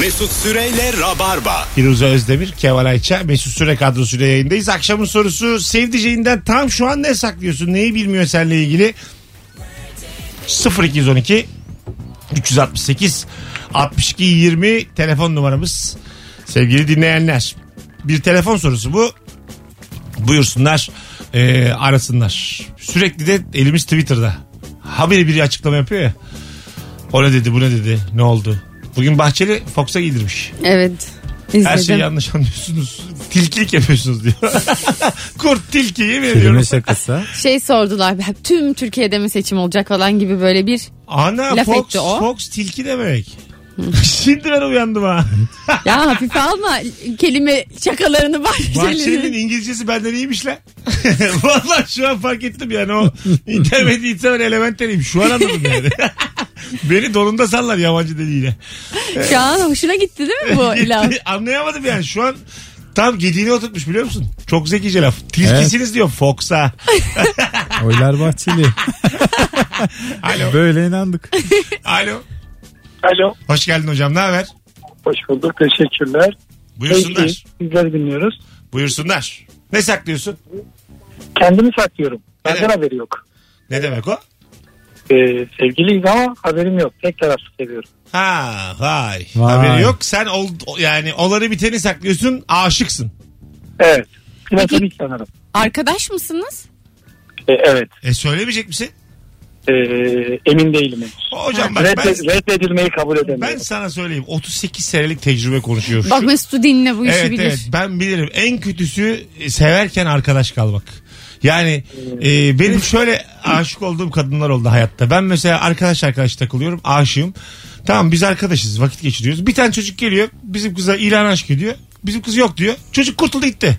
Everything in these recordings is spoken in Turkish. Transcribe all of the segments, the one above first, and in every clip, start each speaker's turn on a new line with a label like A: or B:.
A: Mesut Süreyle Rabarba.
B: Firuze Özdemir, Kemal Ayça, Mesut Süre kadrosuyla yayındayız. Akşamın sorusu sevdiceğinden tam şu an ne saklıyorsun? Neyi bilmiyor seninle ilgili? 0212 368 62 20 telefon numaramız. Sevgili dinleyenler. Bir telefon sorusu bu. Buyursunlar, e, arasınlar. Sürekli de elimiz Twitter'da. Haberi biri açıklama yapıyor ya. O ne dedi, bu ne dedi, ne oldu? Bugün Bahçeli Fox'a giydirmiş.
C: Evet.
B: Her
C: izledim.
B: şeyi yanlış anlıyorsunuz. Tilkilik yapıyorsunuz diyor. Kurt tilki yemin ediyorum.
D: Kelime şakası.
C: Şey sordular. Tüm Türkiye'de mi seçim olacak falan gibi böyle bir.
B: Ana
C: Laf
B: Fox,
C: etti o.
B: Fox tilki demek. Şimdi ben uyandım ha.
C: Ya hafife alma kelime şakalarını
B: Bahçeli'nin
C: Bahçeli'nin.
B: İngilizcesi benden iyiymiş lan. Valla şu an fark ettim yani o intermediate itse ben elementeriyim. Şu an anladım yani. Beni donunda sallar yabancı diliyle.
C: Şu an hoşuna gitti değil mi bu laf?
B: Anlayamadım yani şu an tam gediğini oturtmuş biliyor musun? Çok zekice laf. Tilkisiniz diyor Fox'a.
D: Oylar Bahçeli.
B: Alo.
D: Böyle inandık.
B: Alo.
E: Alo.
B: Hoş geldin hocam ne haber?
E: Hoş bulduk. Teşekkürler.
B: Buyursunlar.
E: Peki, Sizleri dinliyoruz.
B: Buyursunlar. Ne saklıyorsun?
E: Kendimi saklıyorum. Benden
B: Evet.
E: haberi yok.
B: Ne demek o?
E: Ee, sevgiliyiz ama haberim yok. Tek taraflı seviyorum.
B: Ha vay.
D: Vay.
B: Haberi yok. Sen ol, yani olanı biteni saklıyorsun. Aşıksın.
E: Evet. Platonik sanırım.
C: Arkadaş mısınız?
E: Ee, evet.
B: E söylemeyecek misin?
E: Ee, emin değilim. henüz.
B: Hocam bak ben,
E: Redde- reddedilmeyi kabul edemiyorum.
B: ben sana söyleyeyim. 38 senelik tecrübe konuşuyor.
C: Bak Mesut'u dinle bu işi
B: evet
C: bilir.
B: evet ben bilirim. En kötüsü e, severken arkadaş kalmak. Yani e, benim şöyle aşık olduğum kadınlar oldu hayatta. Ben mesela arkadaş arkadaş takılıyorum. Aşığım. Tamam biz arkadaşız vakit geçiriyoruz. Bir tane çocuk geliyor bizim kıza ilan aşk ediyor. Bizim kız yok diyor. Çocuk kurtuldu gitti.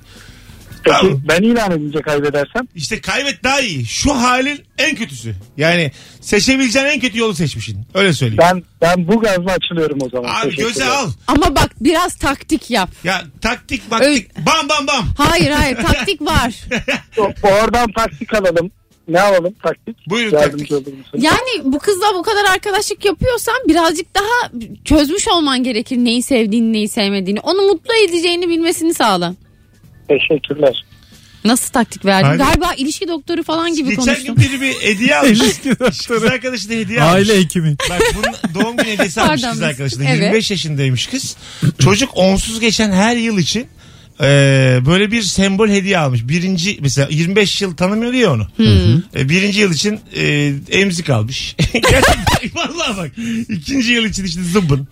E: Peki
B: Tamam.
E: ben ilan edince kaybedersem?
B: İşte kaybet daha iyi. Şu halin en kötüsü. Yani seçebileceğin en kötü yolu seçmişsin. Öyle söyleyeyim.
E: Ben ben bu gazla açılıyorum o zaman.
B: Abi göze al.
C: Ama bak biraz taktik yap.
B: Ya taktik maktik bam bam bam.
C: Hayır hayır taktik var.
E: O- Oradan taktik alalım. Ne alalım taktik?
B: Buyurun
E: Yardımcı
B: taktik.
E: olur musun?
C: Yani bu kızla bu kadar arkadaşlık yapıyorsan birazcık daha çözmüş olman gerekir neyi sevdiğini neyi sevmediğini. Onu mutlu edeceğini bilmesini sağla.
E: Teşekkürler.
C: Nasıl taktik verdin?
B: Hadi.
C: Galiba ilişki doktoru falan gibi
B: Geçen
C: konuştun.
B: gün biri bir hediye almış.
D: İlişki
B: Kız
D: doktoru.
B: arkadaşına hediye almış.
D: Aile hekimi.
B: Bak bunun doğum günü hediyesi almış
C: Pardon
B: kız
C: biz-
B: arkadaşına.
C: evet.
B: 25 yaşındaymış kız. Çocuk onsuz geçen her yıl için e, böyle bir sembol hediye almış. Birinci mesela 25 yıl tanımıyordu ya onu. E, birinci yıl için e, emzik almış. Gerçekten vallahi bak. ikinci yıl için işte zımbın.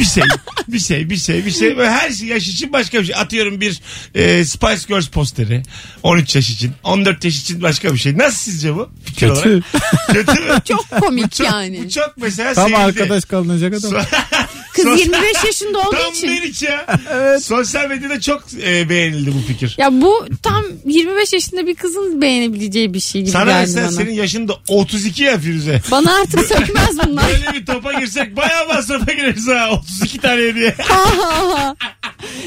B: Bir şey, bir şey, bir şey, bir şey. Böyle her şey yaş için başka bir şey. Atıyorum bir e, Spice Girls posteri. 13 yaş için. 14 yaş için başka bir şey. Nasıl sizce bu? Fikir
D: Kötü.
B: olarak. Kötü mü?
C: Çok komik
B: Çok,
C: yani.
B: Bu çok mesela
D: Tam
B: sevildi.
D: arkadaş kalınacak adam.
C: Kız
B: Sos-
C: 25 yaşında olduğu
B: Tam
C: için.
B: Meriç ya. Sosyal medyada çok e, beğenildi bu fikir.
C: Ya bu tam 25 yaşında bir kızın beğenebileceği bir şey gibi
B: Sana
C: geldi
B: mesela
C: bana.
B: senin yaşın da 32 ya Firuze.
C: Bana artık sökmez bunlar.
B: Böyle bir topa girsek bayağı masrafa gireriz ha. 32 tane hediye.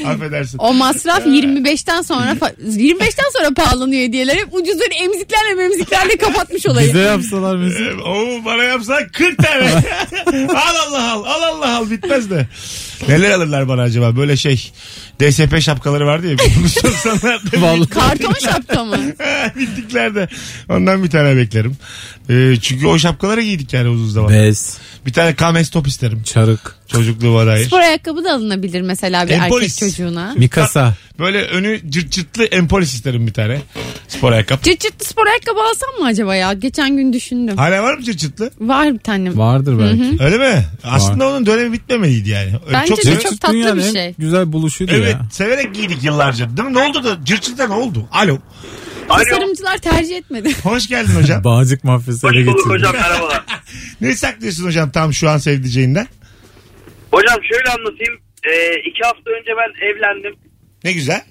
B: Affedersin.
C: o masraf 25'ten sonra fa- 25'ten sonra pahalanıyor hediyeler. Hep ucuz böyle emziklerle memziklerle kapatmış olayı.
D: Bize yapsalar mesela.
B: Ee, Oo, bana yapsan 40 tane. al Allah al. Al Allah al. Bitmez de. Neler alırlar bana acaba? Böyle şey DSP şapkaları vardı ya. 1990'larda.
D: Vallahi.
C: Karton şapka mı?
B: Bittiklerde. Ondan bir tane beklerim. Ee, çünkü o şapkaları giydik yani uzun zaman.
D: Bez,
B: Bir tane kames top isterim.
D: çarık,
B: Çocukluğuma dair.
C: Spor ayakkabı da alınabilir mesela bir
B: Empolis.
C: erkek çocuğuna.
D: mikasa.
B: Böyle önü cırt cırtlı empolis isterim bir tane. Spor ayakkabı.
C: Çıt çıtlı spor ayakkabı alsam mı acaba ya? Geçen gün düşündüm.
B: Hala var mı cırt cırtlı?
C: Var bir tane.
D: Vardır belki.
B: Öyle mi? Aslında onun dönemi bitmemeliydi yani. Öyle
C: Bence de
B: sev-
C: çok tatlı bir şey.
D: Güzel buluşuydu
B: Evet
D: ya.
B: severek giydik yıllarca. Değil mi? Ne oldu da cırt cırtla ne oldu? Alo.
C: Tasarımcılar tercih etmedi.
B: Hoş geldin hocam.
D: Bağcık mafyası ele getirdi.
F: merhabalar.
B: ne saklıyorsun hocam tam şu an sevdiceğinden?
F: Hocam şöyle anlatayım. Ee, iki hafta önce ben evlendim.
B: Ne güzel.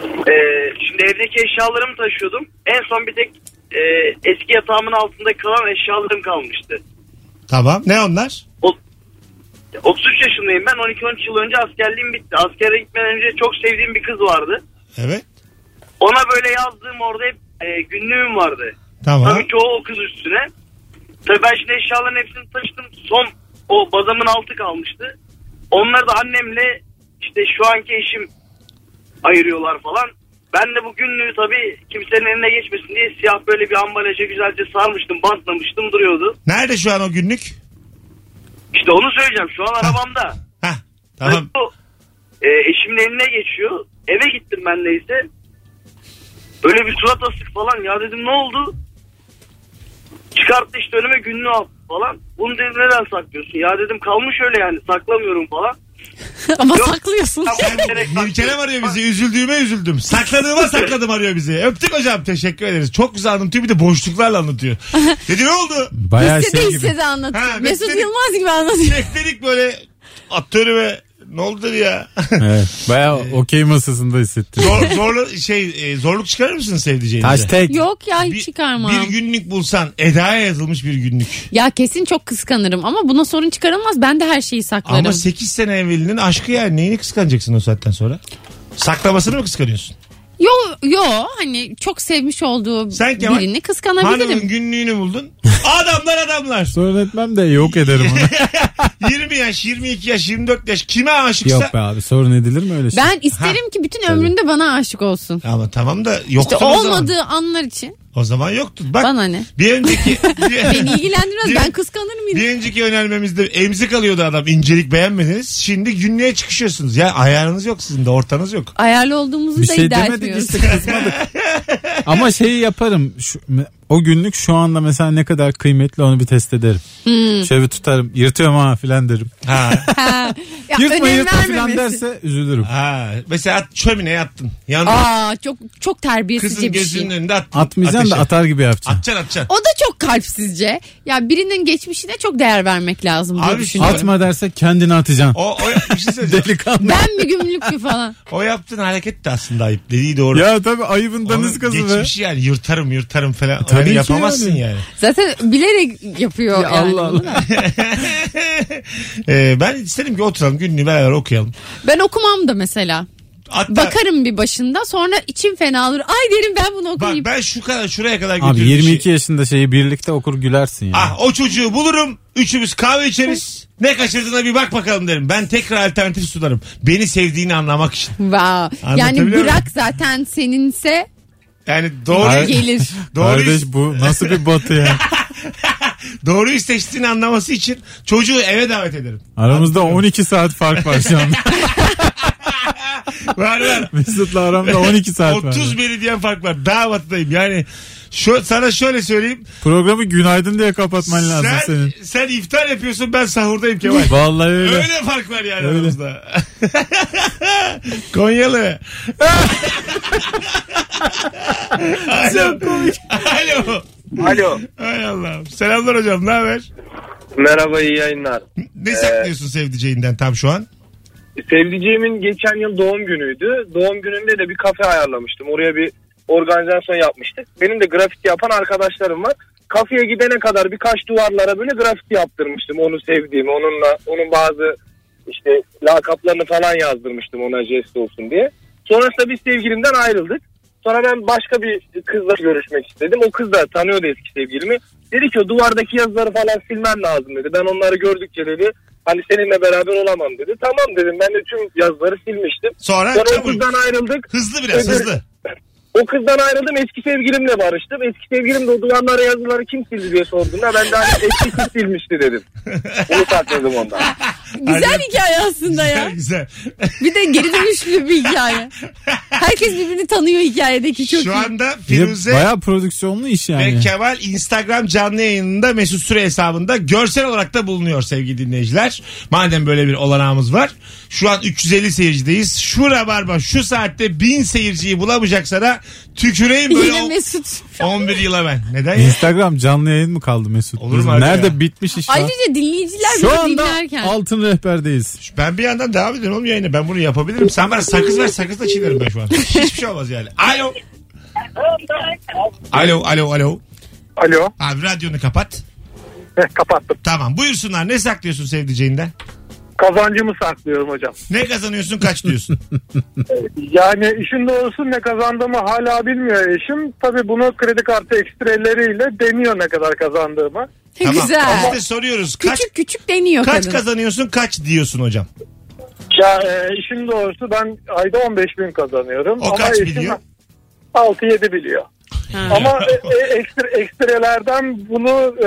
F: Ee, şimdi evdeki eşyalarımı taşıyordum. En son bir tek e, eski yatağımın altında kalan eşyalarım kalmıştı.
B: Tamam. Ne onlar?
F: O, 33 yaşındayım ben. 12-13 yıl önce askerliğim bitti. Askere gitmeden önce çok sevdiğim bir kız vardı.
B: Evet.
F: Ona böyle yazdığım orada hep e, günlüğüm vardı.
B: Tamam.
F: Tabii çoğu o kız üstüne. Tabii ben şimdi eşyaların hepsini taşıdım. Son o bazamın altı kalmıştı. Onları da annemle işte şu anki eşim ayırıyorlar falan. Ben de bu günlüğü tabii kimsenin eline geçmesin diye siyah böyle bir ambalaja güzelce sarmıştım, bantlamıştım duruyordu.
B: Nerede şu an o günlük?
F: İşte onu söyleyeceğim. Şu an arabamda.
B: Hah tamam.
F: Bu, e, eşimin eline geçiyor. Eve gittim ben neyse. Böyle bir surat asık falan. Ya dedim ne oldu? Çıkarttı işte önüme günlüğü al falan. Bunu dedim neden saklıyorsun? Ya dedim kalmış öyle yani saklamıyorum falan.
C: Ama
F: Yok.
C: saklıyorsun.
F: Tam bilerek
B: Mirkelem arıyor bizi. Üzüldüğüme üzüldüm. Sakladığıma sakladım arıyor bizi. Öptük hocam. Teşekkür ederiz. Çok güzel anlatıyor. Bir de boşluklarla anlatıyor. Dedi ne oldu?
D: Bayağı
C: hissede
D: şey gibi.
C: hissede anlatıyor.
B: Ha,
C: Mesut
B: bekledik.
C: Yılmaz gibi anlatıyor.
B: Bekledik böyle atörü ve ne oldu ya?
D: Evet, bayağı okey masasında hissettim.
B: Zor, zorlu, şey, e, zorluk çıkarır mısın sevdiceğinize?
D: Hashtag.
C: Yok ya hiç
B: Bir-
C: çıkarmam.
B: Bir günlük bulsan Eda'ya yazılmış bir günlük.
C: Ya kesin çok kıskanırım ama buna sorun çıkarılmaz. Ben de her şeyi saklarım.
B: Ama 8 sene evvelinin aşkı yani neyini kıskanacaksın o saatten sonra? Saklamasını mı kıskanıyorsun?
C: Yo yo hani çok sevmiş olduğu
B: Sen Kemal,
C: birini
B: Hanımın
C: kıskanabilirim.
B: günlüğünü buldun. Adamlar adamlar.
D: Sorun etmem de yok ederim onu.
B: 20 yaş, 22 yaş, 24 yaş kime aşıksa...
D: yok be abi sorun edilir mi öyle şey?
C: Ben isterim ki bütün ömründe bana aşık olsun.
B: Ama tamam da yoktu
C: İşte
B: o zaman.
C: olmadığı anlar için
B: O zaman yoktu. Bak
C: bana ne?
B: bir önceki
C: Beni ilgilendirmez.
B: Bir-
C: ben kıskanırım yine.
B: bir önceki önermemizde emzik alıyordu adam incelik beğenmediniz. Şimdi günlüğe çıkışıyorsunuz. Ya ayarınız yok sizin de ortanız yok.
C: Ayarlı olduğumuzu
D: bir
C: da
D: şey
C: iddia
D: demedik
C: etmiyoruz.
D: işte kızmadık. Ama şeyi yaparım. Şu, o günlük şu anda mesela ne kadar kıymetli onu bir test ederim.
C: Hmm.
D: Şöyle bir tutarım. Yırtıyorum ha filan derim.
B: Ha.
C: Ha, ya
D: Yırtma yırtma filan derse üzülürüm.
B: ha. Mesela at, çömineye attın. Yandı.
C: Aa çok çok terbiyesizce
B: Kızın
C: bir
B: gözünün
C: şey.
B: önünde attın.
D: Atmayacaksın da atar gibi yapacaksın.
B: Atacaksın atacaksın.
C: O da çok kalpsizce. Ya birinin geçmişine çok değer vermek lazım diye
B: Abi,
C: düşünüyorum.
D: Atma derse kendini atacaksın.
B: O, o, bir şey söyleyeceğim.
D: Delikanlı.
C: Ben mi gümrük mü falan.
B: o yaptığın hareket de aslında ayıp. Dediği doğru.
D: Ya tabii ayıbın
B: Onun
D: daniskası be.
B: geçmişi yani yırtarım yırtarım falan.
D: Tabii
B: Öyle
D: ki
B: yapamazsın
D: yani.
B: yani.
C: Zaten bilerek yapıyor
D: Ya
C: yani.
D: Allah
C: da.
B: Ee, ben isterim ki oturalım günlüğü beraber okuyalım.
C: Ben okumam da mesela.
B: Hatta
C: Bakarım bir başında sonra içim fena olur. Ay derim ben bunu
B: bak
C: okuyayım.
B: ben şu kadar şuraya kadar
D: Abi
B: götürürüm.
D: 22 yaşında şeyi birlikte okur gülersin ya.
B: Ah o çocuğu bulurum. Üçümüz kahve içeriz. Ne kaçırdığına bir bak bakalım derim. Ben tekrar alternatif sunarım. Beni sevdiğini anlamak için.
C: Wow. Yani bırak zaten seninse
B: Yani doğru
D: Ay-
C: gelir.
B: doğruyu,
D: Kardeş bu nasıl bir batı ya?
B: doğruyu seçtiğini anlaması için çocuğu eve davet ederim.
D: Aramızda 12 saat fark var şu anda.
B: Var var.
D: Mesut'la aramda 12 saat var.
B: 30 meridyen fark var. Daha batıdayım. Yani şu, sana şöyle söyleyeyim.
D: Programı günaydın diye kapatman lazım
B: Sen,
D: senin.
B: sen iftar yapıyorsun ben sahurdayım Kemal.
D: Vallahi öyle.
B: Öyle fark var yani
D: Öyle.
B: aramızda. Konyalı. Alo. Alo.
E: Alo.
B: Hay Allah'ım. Selamlar hocam ne haber?
E: Merhaba iyi yayınlar.
B: Ne saklıyorsun sevdiceğinden tam şu an?
E: Sevdiceğimin geçen yıl doğum günüydü. Doğum gününde de bir kafe ayarlamıştım. Oraya bir organizasyon yapmıştık. Benim de grafiti yapan arkadaşlarım var. Kafeye gidene kadar birkaç duvarlara böyle grafiti yaptırmıştım. Onu sevdiğimi, onunla onun bazı işte lakaplarını falan yazdırmıştım ona jest olsun diye. Sonrasında biz sevgilimden ayrıldık. Sonra ben başka bir kızla görüşmek istedim. O kız da tanıyordu eski sevgilimi. Dedi ki o duvardaki yazıları falan silmem lazım dedi. Ben onları gördükçe dedi hani seninle beraber olamam dedi. Tamam dedim ben de tüm yazıları silmiştim.
B: Sonra
E: Sonra o kızdan ayrıldık.
B: Hızlı biraz
E: Öbür-
B: hızlı.
E: O kızdan ayrıldım eski sevgilimle barıştım. Eski sevgilim de o duvarlara yazıları kim sildi diye sorduğunda ben de hani eski kız silmişti dedim. Bunu sakladım ondan.
C: Güzel
B: Hadi.
C: hikaye aslında
B: Güzel
C: ya.
B: güzel.
C: Bir de geri dönüşlü bir hikaye. Herkes birbirini tanıyor hikayedeki çok
B: Şu
C: iyi.
B: anda Firuze
D: Bayağı prodüksiyonlu iş
B: ve
D: yani.
B: Kemal Instagram canlı yayınında Mesut Süre hesabında görsel olarak da bulunuyor sevgili dinleyiciler. Madem böyle bir olanağımız var. Şu an 350 seyircideyiz. Şu rabarba şu saatte 1000 seyirciyi bulamayacaksa da tüküreyim böyle
C: Yine
B: o-
C: Mesut.
B: 11 yıla ben. Neden ya?
D: Instagram canlı yayın mı kaldı Mesut?
B: Olur mu abi
D: Nerede
B: ya?
D: bitmiş iş?
C: Ayrıca dinleyiciler
D: Şu anda
C: dinlerken.
D: altın rehberdeyiz.
B: Ben bir yandan devam ediyorum oğlum yayına. Ben bunu yapabilirim. Sen bana sakız ver sakız da çiğnerim ben şu an. Hiçbir şey olmaz yani. Alo. Alo alo alo.
E: Alo.
B: Abi radyonu kapat.
E: Heh, kapattım.
B: Tamam buyursunlar. Ne saklıyorsun sevdiceğinden?
E: Kazancımı saklıyorum hocam.
B: Ne kazanıyorsun kaç diyorsun?
E: Yani işin doğrusu ne kazandığımı hala bilmiyor eşim. Tabii bunu kredi kartı ekstreleriyle deniyor ne kadar kazandığımı.
B: tamam.
C: Güzel.
B: Biz de soruyoruz. Kaç,
C: Küçük küçük deniyor
B: kaç
C: kadın.
B: kazanıyorsun kaç diyorsun hocam?
E: Ya e, işin doğrusu ben ayda 15 bin kazanıyorum.
B: O
E: ama
B: kaç
E: eşim
B: biliyor?
E: 6-7 biliyor. Ama e, e, ekstra, ekstrelerden bunu e,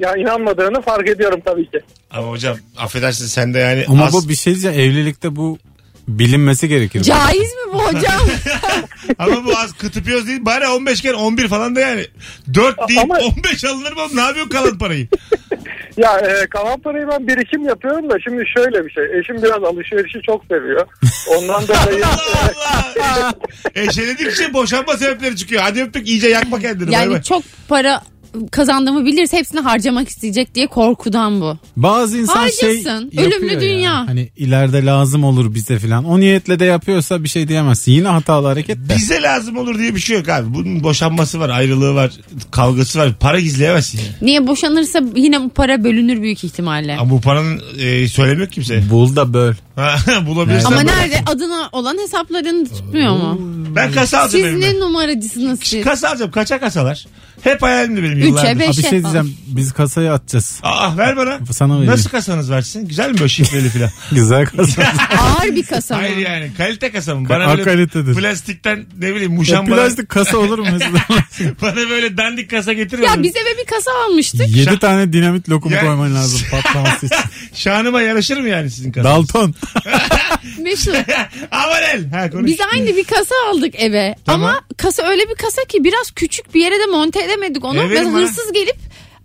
E: ya inanmadığını fark ediyorum tabii ki.
B: Ama hocam affedersin sen de yani
D: Ama
B: az-
D: bu bir şey diyeceğim. Evlilikte bu bilinmesi gerekir.
C: Caiz mi bu hocam?
B: ama bu az kıtıpıyoruz değil. Bari 15 kere 11 falan da yani. 4 değil
E: Ama-
B: 15 alınır mı? Ne yapıyorsun kalan parayı?
E: Ya e, kalan parayı ben birikim yapıyorum da şimdi şöyle bir şey. Eşim biraz alışverişi çok seviyor. Ondan dolayı
B: Allah Allah. Eşeledikçe boşanma sebepleri çıkıyor. Hadi öptük iyice yakma kendini. bay bay.
C: yani çok para kazandığımı bilirse hepsini harcamak isteyecek diye korkudan bu.
D: Bazı insan şey
C: Harcasın.
D: yapıyor
C: Ölümlü
D: ya.
C: dünya.
D: Hani ileride lazım olur bize filan. O niyetle de yapıyorsa bir şey diyemezsin. Yine hatalı hareket de.
B: Bize lazım olur diye bir şey yok abi. Bunun boşanması var, ayrılığı var, kavgası var. Para gizleyemezsin yani.
C: Niye boşanırsa yine bu para bölünür büyük ihtimalle.
B: Ama bu paranın e, söylemiyor kimse.
D: Bul da böl.
B: Bulabilirsen.
C: Ama nerede adına olan hesaplarını tutmuyor mu?
B: Ben kasa alacağım
C: Siz
B: evime.
C: ne numaracısınız siz?
B: Kasa alacağım. Kaça kasalar? Hep hayalimdi benim yıllardır.
C: Üçe
D: bir
C: beşe
D: şey diyeceğim. Biz kasaya atacağız.
B: Aa ver bana.
D: Sana vereyim.
B: Nasıl kasanız versin? Güzel mi böyle şifreli falan?
D: Güzel kasa.
C: Ağır bir kasa mı?
B: Hayır yani kalite kasa mı? Bana
D: Ha,
B: böyle
D: kalitedir.
B: plastikten ne bileyim muşamba.
D: plastik kasa olur mu
B: bana böyle dandik kasa getirme.
C: Ya biz eve bir kasa almıştık.
D: 7 tane dinamit lokumu
B: Ya-
D: koyman lazım patlaması için.
B: Şanıma yaraşır mı yani sizin kasanız?
D: Dalton.
C: Mesut.
B: Aman el. Ha konuş.
C: Biz aynı bir kasa aldık eve.
B: Tamam.
C: Ama kasa öyle bir kasa ki biraz küçük bir yere de monte edemedik onu.
B: Evet
C: hırsız gelip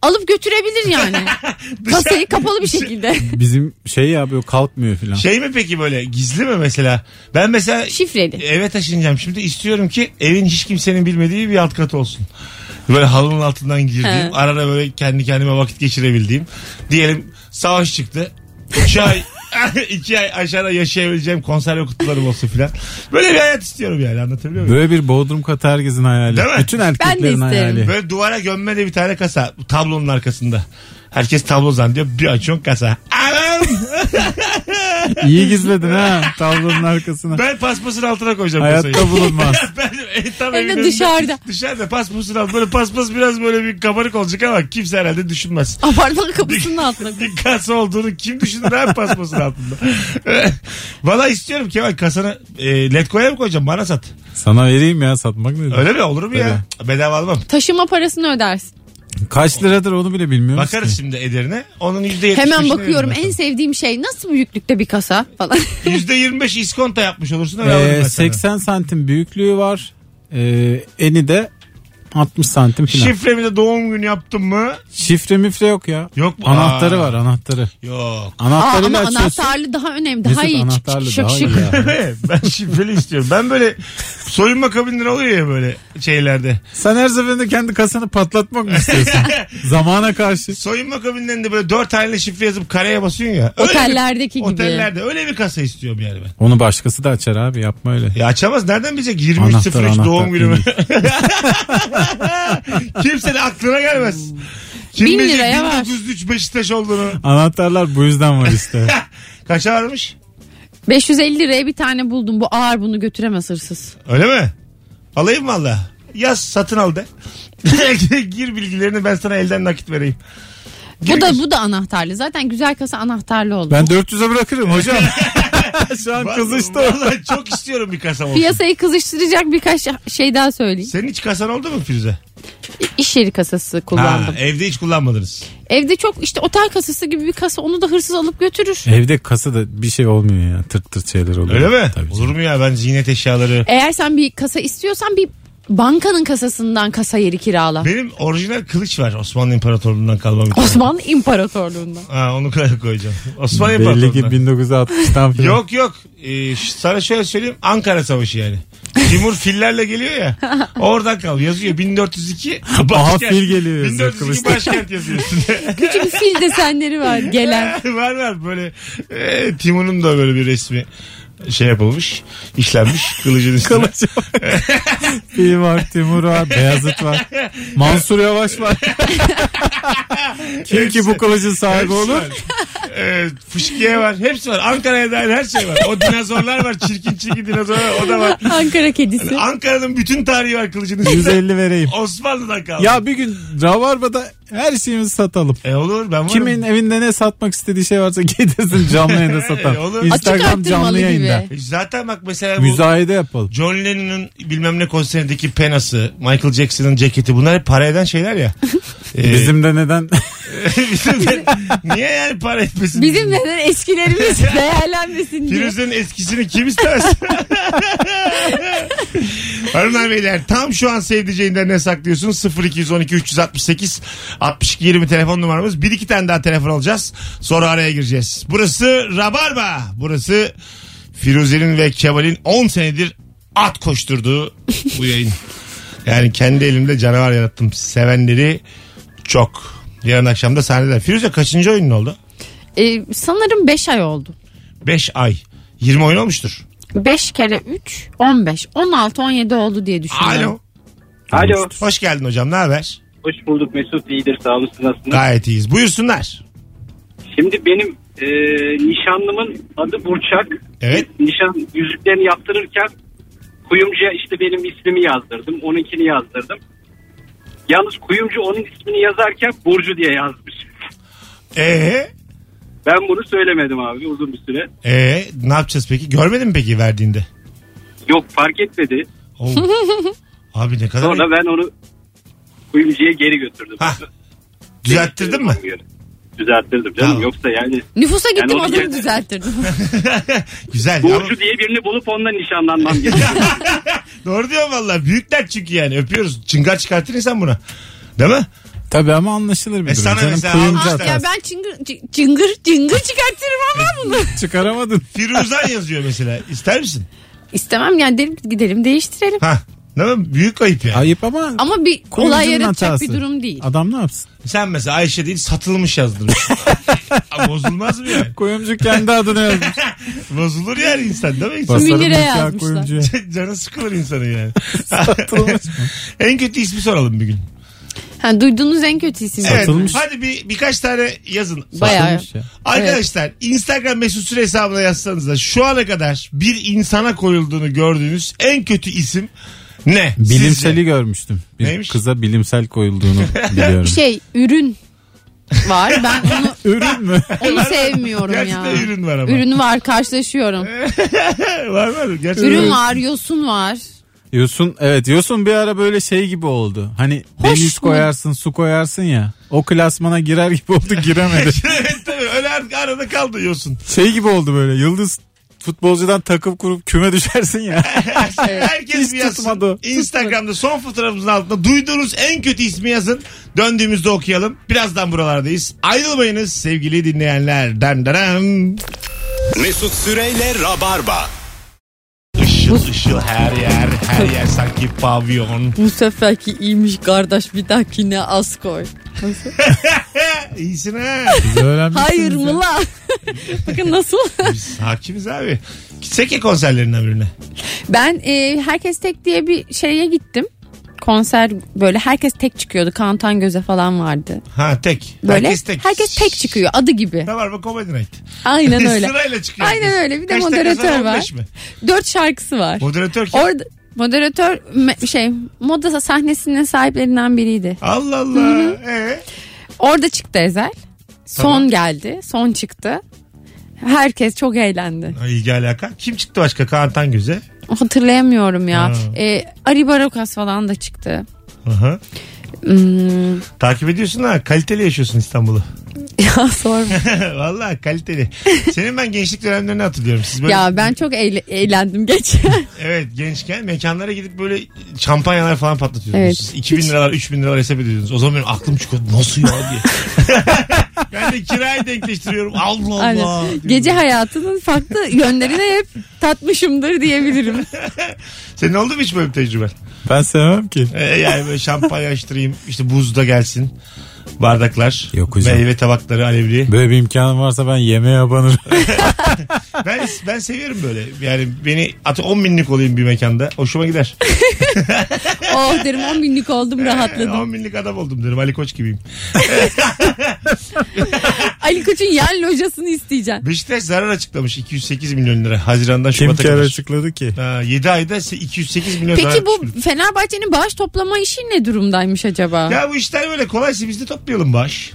C: alıp götürebilir yani. Kasayı kapalı bir şekilde.
D: Bizim şey ya böyle kalkmıyor filan.
B: Şey mi peki böyle gizli mi mesela? Ben mesela
C: Şifreli.
B: eve taşınacağım. Şimdi istiyorum ki evin hiç kimsenin bilmediği bir alt katı olsun. Böyle halının altından girdiğim,
C: He.
B: arada böyle kendi kendime vakit geçirebildiğim. Diyelim savaş çıktı. Ay, iki ay aşağıda yaşayabileceğim konserve kutularım olsun filan. Böyle bir hayat istiyorum yani anlatabiliyor muyum?
D: Böyle bir bodrum katı herkesin hayali.
B: Değil mi?
D: Bütün erkeklerin
C: isterim.
D: hayali.
B: Böyle duvara gömme de bir tane kasa tablonun arkasında. Herkes tablo zannediyor. Bir açıyorsun kasa. Anam!
D: İyi gizledin ha tablonun arkasına.
B: Ben paspasın altına koyacağım
D: Hayatta
B: kasayı.
D: bulunmaz.
B: ben e, tam
C: Hem de
B: evin önünde-
C: dışarıda.
B: Dışarıda paspasın altında. Böyle paspas biraz böyle bir kabarık olacak ama kimse herhalde düşünmez.
C: Apartman kapısının altına.
B: Bir kasa olduğunu kim düşünür abi paspasın altında. Valla istiyorum Kemal kasanı e, Letgo'ya mı koyacağım bana sat.
D: Sana vereyim ya satmak nedir?
B: Öyle mi olur mu ya? Bedava almam.
C: Taşıma parasını ödersin.
D: Kaç liradır onu bile bilmiyoruz
B: Bakarız
D: ki.
B: şimdi ederine. Onun %75'ini
C: Hemen bakıyorum en sevdiğim şey nasıl büyüklükte bir kasa falan.
B: sana. %25 iskonto yapmış olursun.
D: Ee,
B: ben sana.
D: 80 santim büyüklüğü var. Ee, eni de 60 santim falan.
B: Şifremi de doğum günü yaptım mı?
D: Şifre mifre yok ya.
B: Yok mu?
D: Anahtarı
B: Aa.
D: var anahtarı.
B: Yok.
C: Aa,
D: Anahtarıyla
C: ama
D: açıyorsun.
C: anahtarlı daha önemli. Daha
D: Mesut
C: iyi.
D: anahtarlı
C: şık
D: daha
C: şık.
D: iyi ya.
B: ben şifreli istiyorum. Ben böyle soyunma kabinleri oluyor ya böyle şeylerde.
D: Sen her seferinde kendi kasanı patlatmak mı istiyorsun? Zamana karşı.
B: Soyunma kabinlerinde böyle dört haneli şifre yazıp kareye basıyorsun ya. Öyle
C: Otellerdeki
B: bir,
C: gibi.
B: Otellerde öyle bir kasa istiyorum yani ben.
D: Onu başkası da açar abi yapma öyle.
B: Ya açamaz nereden bilecek
D: Anahtar,
B: 23.03
D: anahtar.
B: doğum günümü. Kimsenin aklına gelmez. Kim
C: Bin
B: bilecek
C: liraya var.
B: 1903 Beşiktaş olduğunu.
D: Anahtarlar bu yüzden var işte.
B: Kaça varmış?
C: 550 liraya bir tane buldum. Bu ağır bunu götüremez hırsız.
B: Öyle mi? Alayım valla. Yaz satın al de. Gir bilgilerini ben sana elden nakit vereyim.
C: Bu da bu da anahtarlı. Zaten güzel kasa anahtarlı oldu.
D: Ben 400'e bırakırım hocam. Şu an kızıştı o.
B: Vallahi çok istiyorum bir kasam olsun.
C: Piyasayı kızıştıracak birkaç şey daha söyleyeyim.
B: Senin hiç kasan oldu mu Firuze?
C: İş yeri kasası
B: Ha,
C: kullandım.
B: evde hiç kullanmadınız.
C: Evde çok işte otel kasası gibi bir kasa onu da hırsız alıp götürür.
D: Evde kasada bir şey olmuyor ya. Tırt tırt şeyler oluyor.
B: Öyle mi?
D: Tabii
B: Olur
D: canım.
B: mu ya ben ziynet eşyaları.
C: Eğer sen bir kasa istiyorsan bir bankanın kasasından kasa yeri kirala.
B: Benim orijinal kılıç var Osmanlı İmparatorluğu'ndan kalma bir tane.
C: Osmanlı İmparatorluğundan.
B: Ha, onu koyacağım. Osmanlı
D: Belli ki
B: İmparatorluğu'ndan.
D: 1960'tan falan.
B: Yok yok. Ee, ş- sana şöyle söyleyeyim. Ankara Savaşı yani. Timur fillerle geliyor ya. Oradan kal. Yazıyor 1402.
D: Aha, fil geliyor yazıyor
B: 1402
D: kılıçta.
B: başkent yazıyor üstünde.
C: Küçük fil desenleri var gelen.
B: var var böyle. E, Timur'un da böyle bir resmi şey yapılmış. işlenmiş kılıcın üstüne.
D: Kılıç Fil var, Timur var, Beyazıt var. Mansur Yavaş var. Kim ki bu kılıcın sahibi
B: Hepsi
D: olur?
B: var. Ee, fışkiye var. Hepsi var. Ankara'ya dair her şey var. O dinozorlar var. Çirkin çirkin dinozorlar. O da var.
C: Ankara kedisi.
B: Ankara'nın bütün tarihi var kılıcın üstünde.
D: 150 vereyim.
B: Osmanlı'dan kaldı.
D: Ya bir gün Rabarba'da her şeyimizi satalım.
B: E olur ben varım.
D: Kimin evinde ne satmak istediği şey varsa getirsin canlı yayında
B: E,
D: satalım.
B: olur.
C: Açık
D: Instagram
C: arttırmalı
D: canlı yayında.
C: gibi.
B: E Zaten bak mesela bu
D: Müzayede yapalım.
B: John Lennon'ın bilmem ne konserindeki penası, Michael Jackson'ın ceketi bunlar hep para eden şeyler ya. E,
D: Bizim de neden
B: bizim de- niye yani para etmesin?
C: Bizim neden eskilerimiz değerlenmesin diye.
B: Firuze'nin eskisini kim istemez? Hanımlar beyler tam şu an sevdiceğinden ne saklıyorsun? 0212 368 62 20 telefon numaramız. Bir iki tane daha telefon alacağız. Sonra araya gireceğiz. Burası Rabarba. Burası Firuze'nin ve Kemal'in 10 senedir at koşturduğu bu yayın. Yani kendi elimde canavar yarattım. Sevenleri çok. Yarın akşam da sahnede. Firuze kaçıncı oyunun oldu?
C: Ee, sanırım 5 ay oldu.
B: 5 ay. 20 oyun olmuştur.
C: 5 kere 3 15 16 17 oldu diye düşünüyorum.
B: Alo.
G: Alo.
B: Hoş geldin hocam. Ne haber?
G: Hoş bulduk Mesut. iyidir sağ olun. Siz nasılsınız?
B: Gayet iyiyiz. Buyursunlar.
G: Şimdi benim e, nişanlımın adı Burçak.
B: Evet.
G: Nişan yüzüklerini yaptırırken kuyumcuya işte benim ismimi yazdırdım. Onunkini yazdırdım. Yalnız kuyumcu onun ismini yazarken Burcu diye yazmış.
B: Ee,
G: Ben bunu söylemedim abi uzun bir süre.
B: ee, ne yapacağız peki? Görmedin mi peki verdiğinde?
G: Yok fark etmedi.
B: Oo. Abi ne kadar...
G: Sonra ben onu kuyumcuya geri götürdüm.
B: Hah. Düzelttirdin mi?
G: Düzelttirdim canım.
B: Tamam.
G: Yoksa yani
C: Nüfusa gittim
G: Yani
C: adını düzelttirdim.
B: Güzel. Ama
G: Burcu diye birini bulup onunla nişanlanmam gerekiyor.
B: doğru diyor valla. Büyükler çünkü yani. Öpüyoruz. Çıngar çıkartır insan buna. Değil mi?
D: Tabii ama anlaşılır bir
B: E
D: durum.
B: sana
D: Canım
B: mesela almışlar.
C: ya ben çıngır cı- çıngır çıngır çıkartırım ama bunu.
D: Çıkaramadın.
B: Firuzan yazıyor mesela. İster misin?
C: İstemem yani derim gidelim değiştirelim.
B: Ha. Değil mi? Büyük ayıp yani.
D: Ayıp ama
C: Ama bir
D: kuyumcunun
C: olay yaratacak
D: hatası.
C: bir durum değil.
D: Adam ne yapsın?
B: Sen mesela Ayşe değil satılmış yazdırmış. Ha, Bozulmaz mı yani?
D: Kuyumcu kendi adını yazmış.
B: Bozulur yani insan değil mi? İnsan-
D: Basarım
C: liraya
D: nikah
C: yazmışlar.
B: Canı sıkılır insanın yani.
D: Satılmış mı?
B: en kötü ismi soralım bir gün.
C: Ha, duyduğunuz en kötü isim.
B: Evet.
D: Satılmış.
B: Hadi bir birkaç tane yazın.
C: Bayağı.
D: Satılmış ya.
B: Arkadaşlar Instagram mesut süre hesabına yazsanız da şu ana kadar bir insana koyulduğunu gördüğünüz en kötü isim ne?
D: Bilimseli
B: Sizce?
D: görmüştüm. Bir
B: Neymiş?
D: kıza bilimsel koyulduğunu biliyorum.
C: Şey ürün var. Ben onu
D: Ürün mü?
C: onu sevmiyorum ya.
B: Gerçekten ürün var ama.
C: Ürün var karşılaşıyorum.
B: var var. Gerçekten.
C: Ürün var, yosun var.
D: Yosun evet Yosun bir ara böyle şey gibi oldu. Hani
C: Hoş
D: deniz
C: mu?
D: koyarsın su koyarsın ya. O klasmana girer gibi oldu giremedi.
B: evet tabii öyle ar- arada kaldı yosun.
D: şey gibi oldu böyle yıldız futbolcudan takım kurup küme düşersin ya.
B: Herkes
D: Hiç
B: bir yazsın.
D: tutmadı.
B: Instagram'da son fotoğrafımızın altında duyduğunuz en kötü ismi yazın. Döndüğümüzde okuyalım. Birazdan buralardayız. Ayrılmayınız sevgili dinleyenler. Dan dan.
A: Mesut Süreyle Rabarba.
B: Işıl ışıl her yer. Her yer sanki pavyon.
C: Bu seferki iyiymiş kardeş bir dahakine az koy.
B: İyisin ha.
C: Hayır mı lan? Bakın nasıl?
B: Biz hakimiz abi. Gitsek ya konserlerinden birine.
C: Ben e, Herkes Tek diye bir şeye gittim. Konser böyle herkes tek çıkıyordu. Kantan Göze falan vardı.
B: Ha tek.
C: Böyle
B: Herkes tek.
C: çıkıyor adı gibi.
B: Ne var bu Comedy Night?
C: Aynen öyle.
B: Sırayla çıkıyor.
C: Aynen
B: herkes.
C: öyle. Bir de
B: Kaç
C: moderatör var.
B: 15 mi?
C: Dört şarkısı var.
B: Moderatör kim?
C: Orada moderatör me- şey moda sahnesinin sahiplerinden biriydi.
B: Allah Allah. Ee?
C: Orada çıktı Ezel. Son
B: Tamam.
C: geldi. Son çıktı. Herkes çok eğlendi.
B: İlgi alaka. Kim çıktı başka? Kaan Tangöz'e.
C: Hatırlayamıyorum ya.
B: Ha.
C: Ee, Ari Barokas falan da çıktı.
B: Hı.
C: Hmm,
B: Takip ediyorsun ha. Kaliteli yaşıyorsun İstanbul'u.
C: ya sorma.
B: Vallahi kaliteli. Senin ben gençlik dönemlerini hatırlıyorum. Siz böyle,
C: ya ben çok eğle- eğlendim geçen.
B: Evet gençken mekanlara gidip böyle şampanyalar falan patlatıyordunuz.
C: Evet.
B: Siz 2000 liralar 3000 liralar hesap ediyordunuz. O zaman benim aklım çıkıyor. Nasıl ya diye. De kirayı denkleştiriyorum. Allah Allah.
C: Aynen.
B: diyorum.
C: Gece hayatının farklı yönlerini hep tatmışımdır diyebilirim.
B: Senin oldu mu hiç böyle bir tecrüben?
D: Ben sevmem ki.
B: Ee, yani böyle şampanya açtırayım. işte buz da gelsin. Bardaklar.
D: Yok hocam.
B: Meyve tabakları alevli.
D: Böyle bir imkanım varsa ben yemeğe abanırım.
B: Ben ben seviyorum böyle. Yani beni atı 10 binlik olayım bir mekanda. Hoşuma gider.
C: oh derim 10 binlik oldum rahatladım.
B: 10 binlik adam oldum derim. Ali Koç gibiyim.
C: Ali Koç'un yan lojasını isteyeceksin.
B: Beşiktaş zarar açıklamış 208 milyon lira. Haziran'dan
D: Kim
B: Şubat'a
D: kere
B: kadar.
D: açıkladı ki?
B: Ha, 7 ayda 208 milyon zarar
C: Peki bu. Fenerbahçe'nin bağış toplama işi ne durumdaymış acaba?
B: Ya bu işler böyle kolaysa biz de toplayalım baş.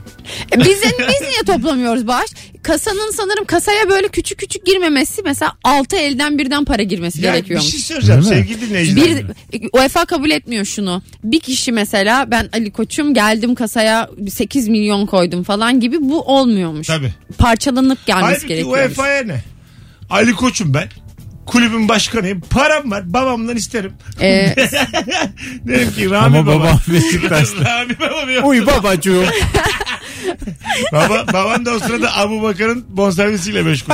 C: E, Biz, biz niye toplamıyoruz bağış? Kasanın sanırım kasaya böyle küçük küçük girmemesi mesela 6 elden birden para girmesi
B: Ya bir
C: gerekiyormuş.
B: şey söyleyeceğim
D: Değil mi?
B: sevgili dinleyiciler.
C: Bir UEFA kabul etmiyor şunu. Bir kişi mesela ben Ali Koç'um geldim kasaya 8 milyon koydum falan gibi bu olmuyormuş.
B: Tabii.
C: Parçalanıp gelmesi
B: Halbuki
C: gerekiyormuş.
B: UEFA'ya ne? Ali Koç'um ben. Kulübün başkanıyım. Param var. Babamdan isterim.
C: Ee,
B: Derim ki Rami
D: Ama
B: baba.
D: babam Beşiktaşlı.
B: Rami babam yok.
D: Uy babacığım.
B: Baba, baban da o sırada Abu Bakar'ın bonservisiyle meşgul.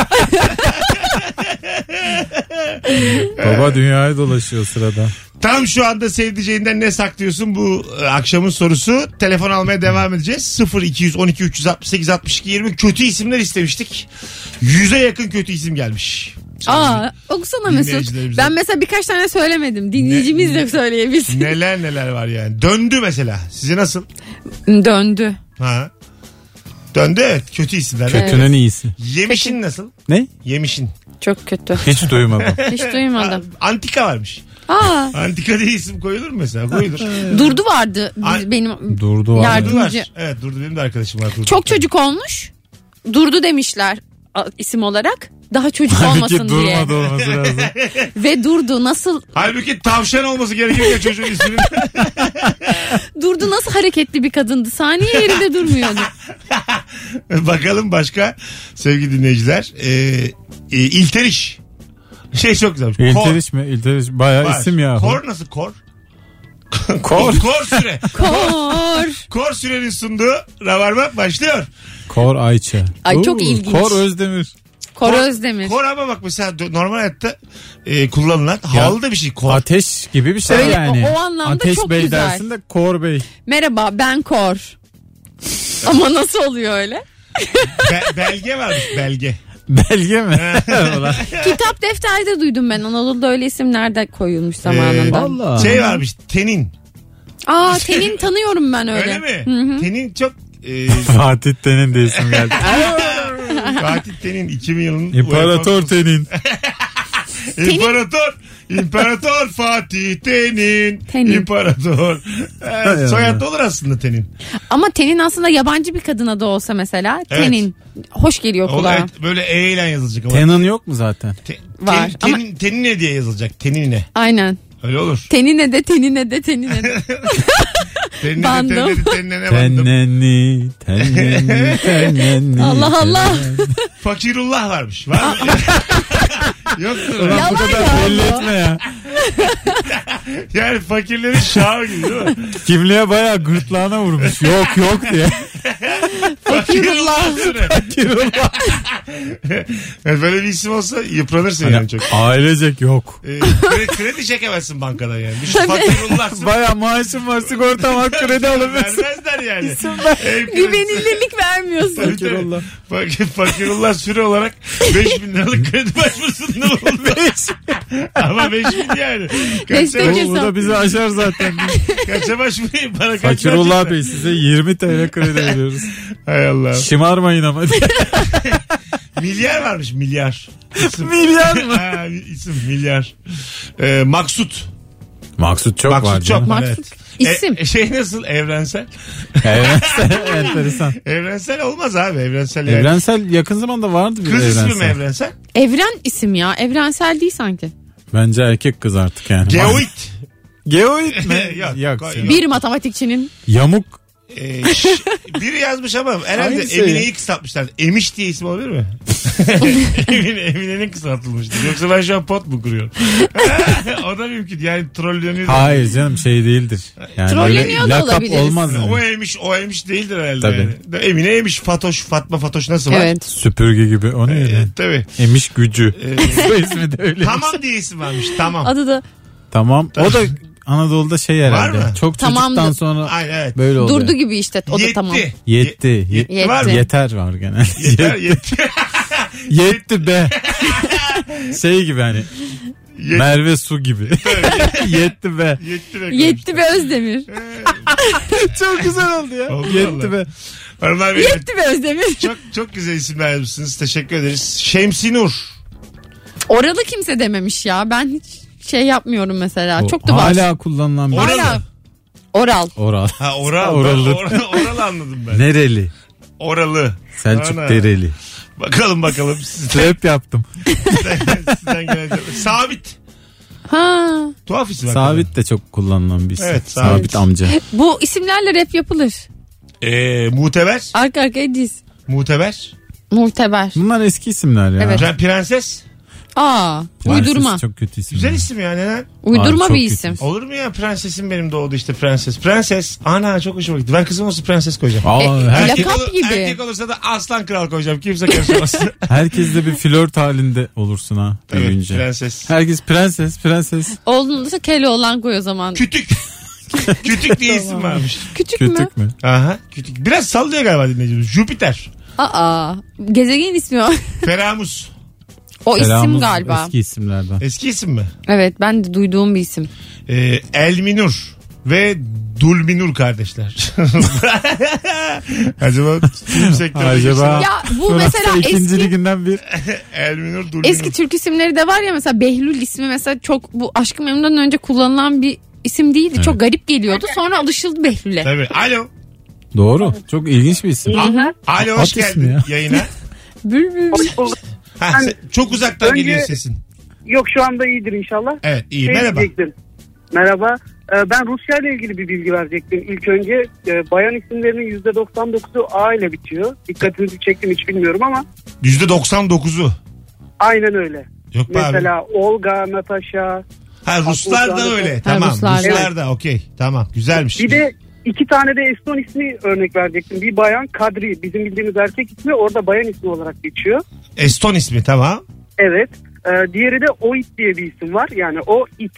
D: Baba dünyaya dolaşıyor sırada.
B: Tam şu anda sevdiceğinden ne saklıyorsun bu e, akşamın sorusu. Telefon almaya devam edeceğiz. 0212 368 62 20 kötü isimler istemiştik. Yüze yakın kötü isim gelmiş.
C: Aa okusana Mesut. Ben mesela birkaç tane söylemedim. Dinleyicimiz de söyleyebilsin.
B: Neler neler var yani. Döndü mesela. Size nasıl?
C: Döndü.
B: Ha. Döndü evet. Kötü isimler.
D: Kötünün iyisi.
B: Yemişin nasıl?
D: Ne?
B: Yemişin.
C: Çok kötü.
D: Hiç duymadım.
C: Hiç duymadım.
B: Antika varmış.
C: Aa,
B: Antika diye isim koyulur mu mesela? Koyulur.
C: Durdu vardı
B: Ay-
C: benim.
D: Durdu var.
C: Yardım-
B: Durdu var.
C: Yardımcı.
B: Evet Durdu benim de arkadaşım var. Durdu.
C: Çok çocuk olmuş. Durdu demişler isim olarak. Daha çocuk
D: Halbuki
C: olmasın diye.
D: durmadı olması lazım.
C: Ve durdu nasıl
B: Halbuki tavşan olması gerekirken çocuğun isminin.
C: durdu nasıl hareketli bir kadındı. Saniye yerinde durmuyordu.
B: Bakalım başka sevgili dinleyiciler. Ee, e, İlteriş. Şey çok güzelmiş. Kor.
D: İlteriş mi? İlteriş bayağı
B: Var.
D: isim ya.
B: Kor nasıl kor?
D: Kor.
B: kor süre.
C: Kor.
B: Kor sürenin sunduğu Rabarba başlıyor.
D: Kor Ayça.
C: Ay, çok ilginç.
D: Kor Özdemir.
C: Kor Özdemir.
B: Kor ama bak mesela normal hayatta e, kullanılan havalı da bir şey kor.
D: Ateş gibi bir şey
C: Öyle,
D: yani.
C: o- o anlamda
D: Ateş
C: çok
D: Bey
C: güzel.
D: dersin de Kor Bey.
C: Merhaba ben Kor. Ama nasıl oluyor öyle?
B: Be- belge varmış belge.
D: Belge mi? Ulan.
C: Kitap defterde duydum ben. Anadolu'da öyle isimler de koyulmuş zamanında.
D: Valla.
B: Şey varmış tenin.
C: Aa tenin tanıyorum ben öyle.
B: Öyle mi? Tenin çok e,
D: Fatih Tenin de isim geldi.
B: Fatih Tenin 2000 yılının
D: İmparator
B: UEFA
D: Tenin.
B: İmparator. İmparator Fatih Tenin.
C: Tenin.
B: İmparator. Ee, soyad da olur aslında Tenin.
C: Ama tenin aslında yabancı bir kadın adı olsa mesela
B: Evet.
C: tenin. Hoş geliyor kulağa.
B: evet, böyle E ile yazılacak ama.
D: Tenin yok mu zaten?
B: Te-
C: Var
B: ten-
C: ama-
B: tenin, tenine diye yazılacak. Tenine.
C: Aynen.
B: Öyle olur.
C: Tenine de tenine de tenine de.
B: Tenine de
C: Bandım.
B: tenine de tenine ne bandım.
D: Teneni, teneni, teneni.
C: Allah Allah.
B: Fakirullah varmış. Var mı? Yoktur.
D: Ulan
C: Yalan
D: bu kadar
C: ya
D: belli
C: bu.
D: etme ya.
B: Yani fakirlerin şahı gibi değil mi?
D: Kimliğe bayağı gırtlağına vurmuş. Yok yok diye.
B: Fakirullah. süre.
D: Kirullah.
B: Yani böyle bir isim olsa yıpranırsın
D: Hani
B: yani çok.
D: ailecek yok.
B: Ee, kredi, kredi çekemezsin bankadan yani. Bir şey fakirullah
D: Bayağı maaşım var sigortam var kredi alamıyorsun.
B: vermezler yani.
C: Güvenilirlik vermiyorsun.
D: Fakirullah.
B: Fakir, fakirullah süre olarak 5000 liralık kredi başvurusunda bulundu. Ama 5000 yani.
C: Destek
B: Kaça,
C: hesap.
D: Bu, bu da bizi aşar zaten.
B: kaça başvurayım bana kaç
D: Fakirullah? Bey size 20 TL kredi veriyoruz.
B: Hay Allah.
D: Şımarmayın ama.
B: Milyar varmış milyar. İsim.
D: Milyar mı?
B: ha, isim milyar. Ee, Maksut.
D: Maksut çok
B: Maksut
D: var.
B: çok.
D: canım.
C: Maksut.
B: Evet.
C: İsim.
B: E, şey nasıl evrensel?
D: Evet, enteresan.
B: Evrensel olmaz abi evrensel yani.
D: Evrensel yakın zamanda vardı bir
B: Kız
D: evrensel.
B: ismi mi evrensel?
C: Evren isim ya. Evrensel değil sanki.
D: Bence erkek kız artık yani.
B: Geoid.
D: Geoid mi?
B: Yok,
D: Yok.
C: Bir matematikçinin
D: Yamuk.
B: Ee, ş- biri yazmış ama herhalde
D: şey.
B: Emine'yi kısaltmışlar. Emiş diye isim olabilir mi? Emine, Emine'nin kısaltılmıştır. Yoksa ben şu an pot mu kuruyorum? o da mümkün. Yani trolleniyor.
D: Hayır canım şey değildir. Yani
C: Trolleniyor da
D: lakap
C: olabiliriz.
D: olmaz yani.
B: O emiş, o emiş değildir herhalde.
D: Tabii.
B: Yani. Emine emiş, Fatoş, Fatma Fatoş nasıl var?
C: Evet.
D: Süpürge gibi. O neydi?
B: Ee, tabii.
D: Emiş gücü.
B: Ee,
D: Soy ismi de öyle.
B: tamam diye isim varmış. Tamam.
C: Adı da
D: Tamam. O da Anadolu'da şey herhalde.
B: mı?
D: Çok
C: Tamamdı.
D: çocuktan sonra
B: Ay evet.
D: böyle oluyor.
C: durdu gibi işte. O da
B: yetti.
C: tamam.
D: Yetti.
B: Ye-
D: Ye-
B: yetti. Var mı?
C: Yetti.
D: Yeter var genelde.
B: Yeter, yetti.
D: Yetti be. şey gibi hani
B: Yetti.
D: Merve Su gibi. Yetti be.
B: Yetti be.
C: Yetti be Özdemir.
D: Çok güzel oldu ya.
B: Oldu
D: Yetti
B: vallahi.
D: be.
B: Hanımlar beyler,
C: Yetti be Özdemir.
B: çok çok güzel isimler yazmışsınız. Teşekkür ederiz. Şemsinur.
C: Oralı kimse dememiş ya. Ben hiç şey yapmıyorum mesela.
D: O
C: Çok da var.
D: Hala kullanılan bir
B: Oralı.
C: Hala. Oral.
D: Oral.
B: Ha oral.
D: Oralı.
B: Oral, oral anladım ben.
D: Nereli?
B: Oralı.
D: Selçuk
B: Ana.
D: Dereli.
B: Bakalım bakalım sizden,
D: Rap yaptım.
B: sizden cevap. Sabit.
C: Ha.
B: Tuhaf isim.
D: Sabit de çok kullanılan bir isim.
B: Evet,
D: Sabit.
B: Sabit.
D: amca.
C: Bu isimlerle rap yapılır.
B: Ee, muteber.
C: Arka arkaya diz.
B: Muteber.
C: Muhteber.
D: Bunlar eski isimler ya.
C: Evet.
B: Pre- Prenses.
C: Aa.
D: Prenses
C: Uydurma.
D: Çok kötü isim.
B: Güzel
D: ya.
B: isim ya neden?
C: Uydurma
D: Abi çok
C: bir isim.
B: Olur mu ya prensesim benim doğdu işte prenses. Prenses. Ana çok hoşuma gitti. Ben kızım olsa prenses koyacağım.
D: Aa,
C: E,
D: her-
C: Lakap
B: olur-
C: gibi.
B: erkek olursa da aslan kral koyacağım. Kimse karışamaz.
D: herkes de bir flört halinde olursun ha
B: evet
D: büyüyünce.
B: prenses.
D: Herkes prenses prenses.
C: Oğlunda da Keloğlan koy o zaman.
B: Kütük. Kütük diye isim varmış.
C: Küçük mü?
D: Kötük mü?
B: Aha kütük. Biraz sallıyor galiba dinleyicimiz. Jüpiter.
C: Aa. Gezegen ismi o.
B: Feramus.
C: O isim galiba.
D: Eski isimlerden.
B: Eski isim mi?
C: Evet ben de duyduğum bir isim.
B: Ee, Elminur ve Dulminur kardeşler. Acaba film sektörüne
D: Acaba
C: Ya bu mesela
D: ikinci
C: eski
D: liginden bir
B: Elminur Dulminur.
C: eski Türk isimleri de var ya mesela Behlül ismi mesela çok bu Aşkı Memnun'dan önce kullanılan bir isim değildi. Çok garip geliyordu. Sonra alışıldı Behlül'e.
B: Tabii. Alo.
D: Doğru. Çok ilginç bir isim.
B: Alo hoş
D: At ismi
B: geldin
D: ya.
B: yayına.
C: Bülbül.
E: Hoş bulduk.
B: Ha, sen- çok uzaktan
E: Önce-
B: geliyor sesin.
E: Yok şu anda iyidir inşallah.
B: Evet iyi
E: Şey
B: merhaba.
E: diyecektim. Merhaba. Ee, Ben Rusya ile ilgili bir bilgi verecektim. İlk önce e, bayan isimlerinin %99'u A ile bitiyor. Dikkatinizi çektim hiç bilmiyorum ama
B: %99'u.
E: aynen öyle.
B: Yok be abi.
E: Mesela Olga, Natasha.
B: Ha Ruslar da öyle.
C: Ha,
B: Tamam.
C: Ruslar da.
B: Ruslar da okey. Tamam güzelmiş.
E: Bir de iki tane de Eston ismi örnek verecektim. Bir bayan Kadri. Bizim bildiğimiz erkek ismi orada bayan ismi olarak geçiyor.
B: Eston ismi tamam.
E: Evet. Ee, diğeri de Oit diye bir isim var. Yani o it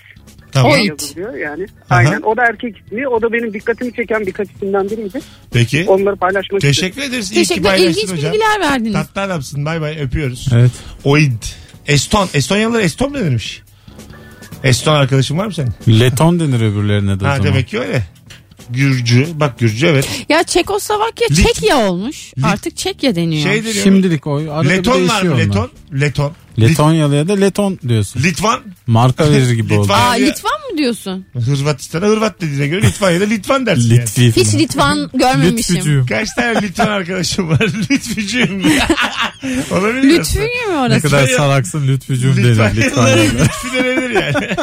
B: Tamam.
C: Oit.
E: yazılıyor yani. Aynen. O da erkek ismi. O da benim dikkatimi çeken birkaç isimden biriydi.
B: Peki.
E: Onları paylaşmak istedim.
B: Teşekkür ederiz. İyi ki
C: Teşekkürler.
B: paylaştın
C: İlginç
B: hocam.
C: bilgiler verdiniz.
B: Tatlı adamsın. Bay bay öpüyoruz.
D: Evet.
B: Oid. Eston. Estonyalılar Eston mu denirmiş? Eston arkadaşın var mı senin?
D: Leton denir öbürlerine de o
B: Ha
D: zaman.
B: demek ki öyle. Gürcü. Bak Gürcü evet.
C: Ya Çekoslovakya
B: Lit-
C: Çekya olmuş.
B: Lit-
C: Artık Çekya deniyor.
B: Şey deniyor.
D: Şimdilik o. Arada bir
B: Leton var
D: değişiyor
B: mı?
D: onlar.
B: Leton. Leton.
D: Letonyalıya da Leton diyorsun.
B: Litvan.
D: Marka verir gibi oldu.
B: Litvan.
C: Aa Litvan mı diyorsun?
B: Hırvatistan'a Hırvat dediğine göre Litvanya'da Litvan dersin yani.
D: Litvi
C: Hiç. Litvan görmemişim.
D: Lütfücüğüm.
B: Kaç tane Litvan arkadaşım var? Lütfücüğüm. Olabilir mi?
C: Lütfü mü
D: Ne
C: orası?
D: kadar salaksın Lütfücüğüm denir
B: Litvanyalılara
D: Litvanya'da.
B: lütfü denilir yani.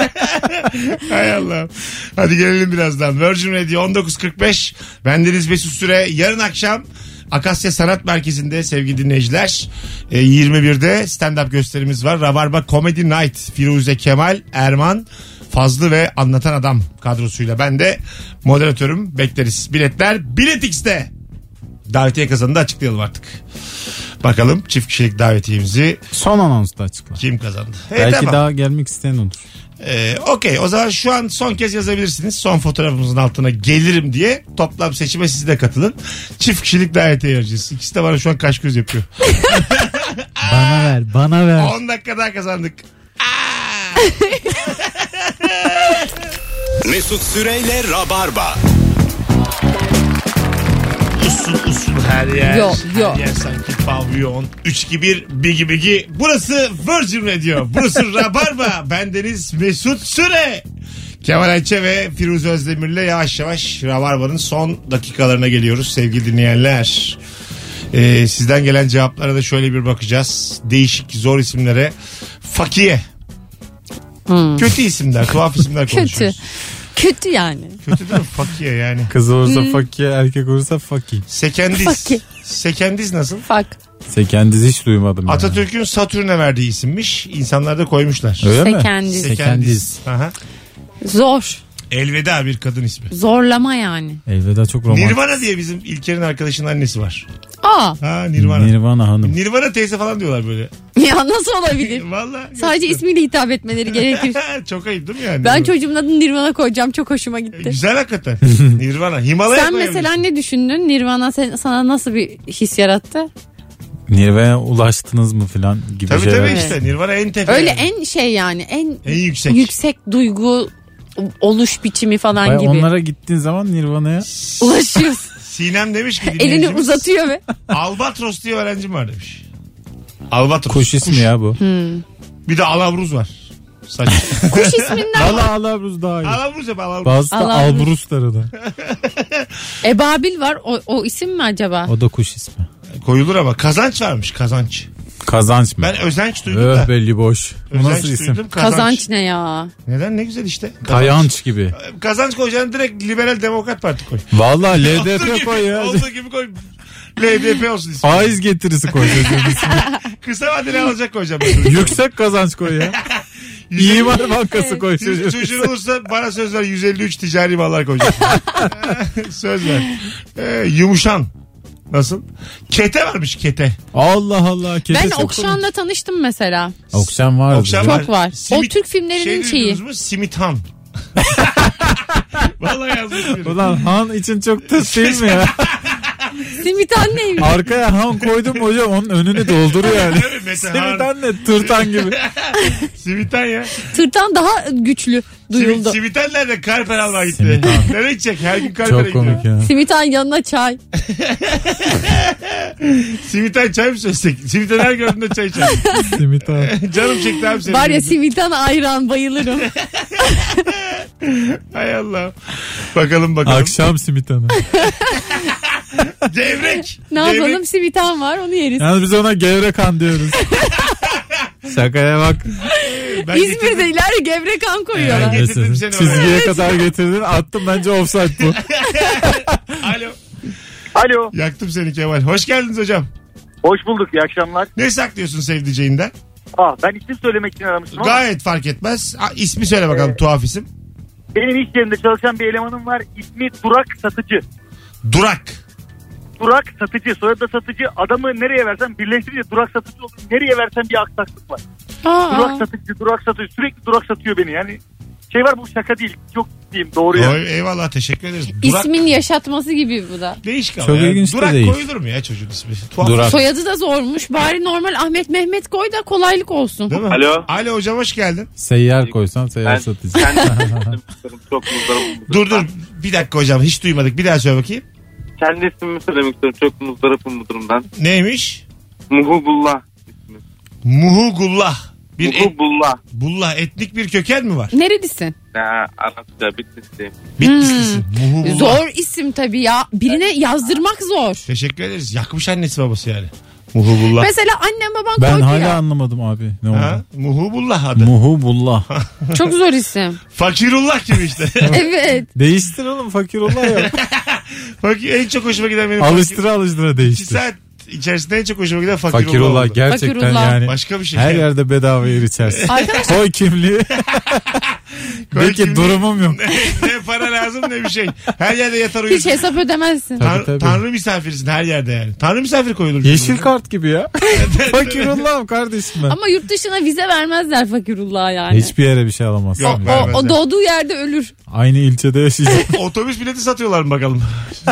B: Hay Allah. Hadi gelelim birazdan. Virgin Radio 19.45. Bendeniz Mesut Süre. Yarın akşam Akasya Sanat Merkezi'nde sevgili dinleyiciler e, 21'de stand-up gösterimiz var. Rabarba Comedy Night. Firuze Kemal, Erman, Fazlı ve Anlatan Adam kadrosuyla. Ben de moderatörüm. Bekleriz. Biletler Bilet X'te. Davetiye kazanını da açıklayalım artık. Bakalım çift kişilik davetiyemizi
D: Son anonsta açıkla.
B: kim kazandı? E,
D: Belki
B: tamam.
D: daha gelmek isteyen olur.
B: Ee, Okey o zaman şu an son kez yazabilirsiniz. Son fotoğrafımızın altına gelirim diye toplam seçime siz de katılın. Çift kişilik davetiye vereceğiz. İkisi de bana şu an kaş göz yapıyor.
D: Bana ver, bana ver.
B: 10 dakika daha kazandık.
A: Mesut Süreyle Rabarba.
B: Usul usul her yer.
C: Yok, yok.
B: Her yer sanki pavyon. 3-2-1 bigi bigi. Burası Virgin Radio. Burası Rabarba. Bendeniz Mesut Süre. Kemal Ayça ve Firuze Özdemir'le yavaş yavaş Rabarba'nın son dakikalarına geliyoruz sevgili dinleyenler. Ee, sizden gelen cevaplara da şöyle bir bakacağız. Değişik zor isimlere. Fakiye. Kötü isimler, tuhaf isimler
C: Kötü.
B: konuşuyoruz.
C: Kötü yani.
B: Kötü değil mi? Fakiye yani.
D: Kız olursa fakir, erkek olursa fakir.
B: Sekendiz.
C: Fakir.
B: Sekendiz nasıl?
C: Bak.
D: Sekendiz hiç duymadım. yani.
B: Atatürk'ün Satürn'e verdiği isimmiş. İnsanlar da koymuşlar.
D: Öyle mi?
C: Sekendiz.
D: Sekendiz.
B: Aha.
C: Zor.
B: Elveda bir kadın ismi.
C: Zorlama yani.
D: Elveda çok romantik.
B: Nirvana diye bizim İlker'in arkadaşının annesi var.
C: Aa.
B: Ha Nirvana.
D: Nirvana hanım.
B: Nirvana teyze falan diyorlar böyle.
C: Ya nasıl olabilir?
B: Valla.
C: Sadece ismiyle hitap etmeleri gerekir.
B: Çok ayıp değil mi yani?
C: Ben
B: Nirvana.
C: çocuğumun adını Nirvana koyacağım. Çok hoşuma gitti.
B: Güzel hakikaten. Nirvana. Himalaya
C: Sen mesela ne düşündün? Nirvana sen- sana nasıl bir his yarattı?
D: Nirvana'ya ulaştınız mı filan gibi
B: Tabii
D: şeyler.
B: tabii
C: Evet.
B: işte. Nirvana en tepe.
C: Öyle
B: yani.
C: en şey yani en
B: En yüksek.
C: yüksek duygu oluş biçimi falan
D: Vay,
C: gibi.
D: Onlara gittiğin zaman Nirvana'ya
C: Ulaşıyorsun.
B: Sinem demiş ki
C: Elini
B: dinleyicimiz,
C: uzatıyor ve
B: Albatros diye öğrencim var demiş. Albatros.
D: kuş ismi ya bu.
B: Bir de Alabruz var. Saç.
C: Kuş isminden
D: Valla Alabruz daha iyi.
B: Alabruz yap alabruz.
D: Bazısı da
C: Alabruz.
D: Albrusları da.
C: Ebabil var. O, o isim mi acaba?
D: O da kuş ismi.
B: Koyulur ama kazanç varmış kazanç.
D: Kazanç mı?
B: Ben özenç duydum da.
D: Öh belli boş. Bu
B: Özenç
D: nasıl isim?
B: duydum, kazanç.
C: Kazanç ne ya?
B: Neden ne güzel işte.
D: Kayanç gibi.
B: Kazanç koyacaksın direkt liberal demokrat parti koy.
D: Valla
B: Olduğu
D: LDP
B: gibi-
D: koy ya.
B: Olduğu gibi koy. LDP olsun ismi.
D: Faiz getirisi koy. çocuğun ismini.
B: Kısa vadeli alacak koyacağım.
D: Yüksek kazanç koy ya. İmar Bankası koy
B: Çocuğun,
D: çocuğun.
B: çocuğun olursa bana söz ver 153 ticari mallar koyacağım. söz ver. Ee, yumuşan. Nasıl? Kete varmış kete.
D: Allah Allah. kete
C: Ben
D: çok
C: Okşan'la tanıştım mesela.
D: Okşan var.
B: Okşan
C: Çok var. O Türk
B: şey
C: filmlerinin şeyi.
B: duydunuz mu? Simithan. Vallahi yazmış biri.
D: Ulan Han için çok tıs değil mi ya?
C: Simit anneymiş.
D: Arkaya Han koydum mu hocam onun önünü dolduruyor yani.
B: Mete
D: Simit anne tırtan gibi.
B: Simithan ya.
C: Tırtan daha güçlü duyuldu.
B: Simitan nerede? Karper almaya gitti.
D: Simitan.
B: Nereye gidecek? Her gün Karper'e
D: Çok
B: gidiyor.
D: komik ya.
C: Simitan yanına çay.
B: Simitan çay mı söylesek? Simitan her gördüğünde çay içer.
D: Simit.
B: Canım çekti abi senin.
C: Var ya. Simitan ayran bayılırım.
B: Hay Allah. Bakalım bakalım.
D: Akşam simit.
B: Gevrek.
C: ne
B: Gevrek.
C: yapalım Simitan var onu yeriz.
D: Yalnız biz ona gevrek han diyoruz. Şakaya bak.
B: Ben getirdim.
C: İzmir'de ileride gevrekan koyuyorlar.
B: Ben getirdim seni oraya.
D: Çizgiye kadar getirdin. Attım bence offside bu.
B: Alo.
E: Alo.
B: Yaktım seni Kemal. Hoş geldiniz hocam.
E: Hoş bulduk. İyi akşamlar.
B: Ne saklıyorsun sevdiceğinden?
E: Ah, ben isim söylemek için aramıştım ama
B: Gayet fark etmez. Ha, ismi söyle bakalım
E: Ee,
B: tuhaf isim.
E: benim iş yerinde çalışan bir elemanım var. İsmi Durak Satıcı.
B: Durak.
E: Durak Satıcı. Soyadı da Satıcı. Adamı nereye versem birleştirince Durak Satıcı olur. Nereye versem bir aksaklık var.
C: Aa,
E: Durak Satıcı, Durak Satıcı. Sürekli Durak satıyor beni. Yani şey var bu şaka değil. Çok diyeyim doğru ya.
B: Oy, eyvallah teşekkür ederiz. Durak.
C: İsmin yaşatması gibi bu da.
B: Değişik ama
D: Çok
B: ya.
D: ilginç de
B: Durak
D: değil.
B: koyulur mu ya çocuğun ismi? Tuhaf.
D: Durak.
C: Soyadı da zormuş. Bari normal Ahmet Mehmet koy da kolaylık olsun.
B: Değil mi?
F: Alo.
B: Alo hocam hoş geldin.
D: Seyyar koysan seyyar
F: Ben
D: satıcı.
F: kendi ismimi çok muzdarım.
B: Dur dur bir dakika hocam hiç duymadık. Bir daha söyle bakayım.
F: Kendi ismimi söylemek istiyorum. Çok muzdarapım bu durumdan.
B: Neymiş?
F: Muhubullah ismi.
B: Muhugullah. Bir et,
F: Muhubullah.
B: bullah etnik bir köken mi var?
C: Nerelisin?
F: Ha, Arapça Bitlis'teyim.
B: Bitlislisin. Muhugullah.
C: Zor isim tabii ya. Birine yazdırmak zor.
B: Teşekkür ederiz. Yakmış annesi babası yani. Muhubullah.
C: Mesela annem baban
D: Ben
C: koydu
D: hala
C: ya.
D: anlamadım abi. Ne oldu?
B: Ha? Muhubullah adı.
D: Muhubullah.
C: Çok zor isim.
B: Fakirullah gibi işte.
C: evet.
D: Değiştir oğlum fakirullah ya.
B: Fakir, en çok hoşuma giden benim
D: alıştıra alıştıra
B: fakir.
D: değiştir.
B: saat içerisinde en çok hoşuma giden fakirullah,
D: Fakirullah
B: oldu.
D: gerçekten
C: Fakirullah.
D: yani.
B: Başka bir şey.
D: Her yerde bedava yer içersin.
C: Arkadaşlar
D: Koy kimliği.
B: Koy
D: De ki
B: kimliği.
D: durumum yok.
B: ne para lazım ne bir şey. Her yerde yatar
C: hiç
B: uyursun.
C: hesap ödemezsin.
D: Tabii,
B: Tan-
D: tabii.
B: Tanrı misafirisin her yerde yani. Tanrı misafir koyulur.
D: Yeşil kart gibi ya. Fakirullah'ım kardeşim ben.
C: Ama yurt dışına vize vermezler Fakirullah'a yani.
D: Hiçbir yere bir şey alamazsın.
B: Yok,
C: o,
B: vermezler.
C: o doğduğu yerde ölür.
D: Aynı ilçede yaşayacak.
B: Otobüs bileti satıyorlar mı bakalım.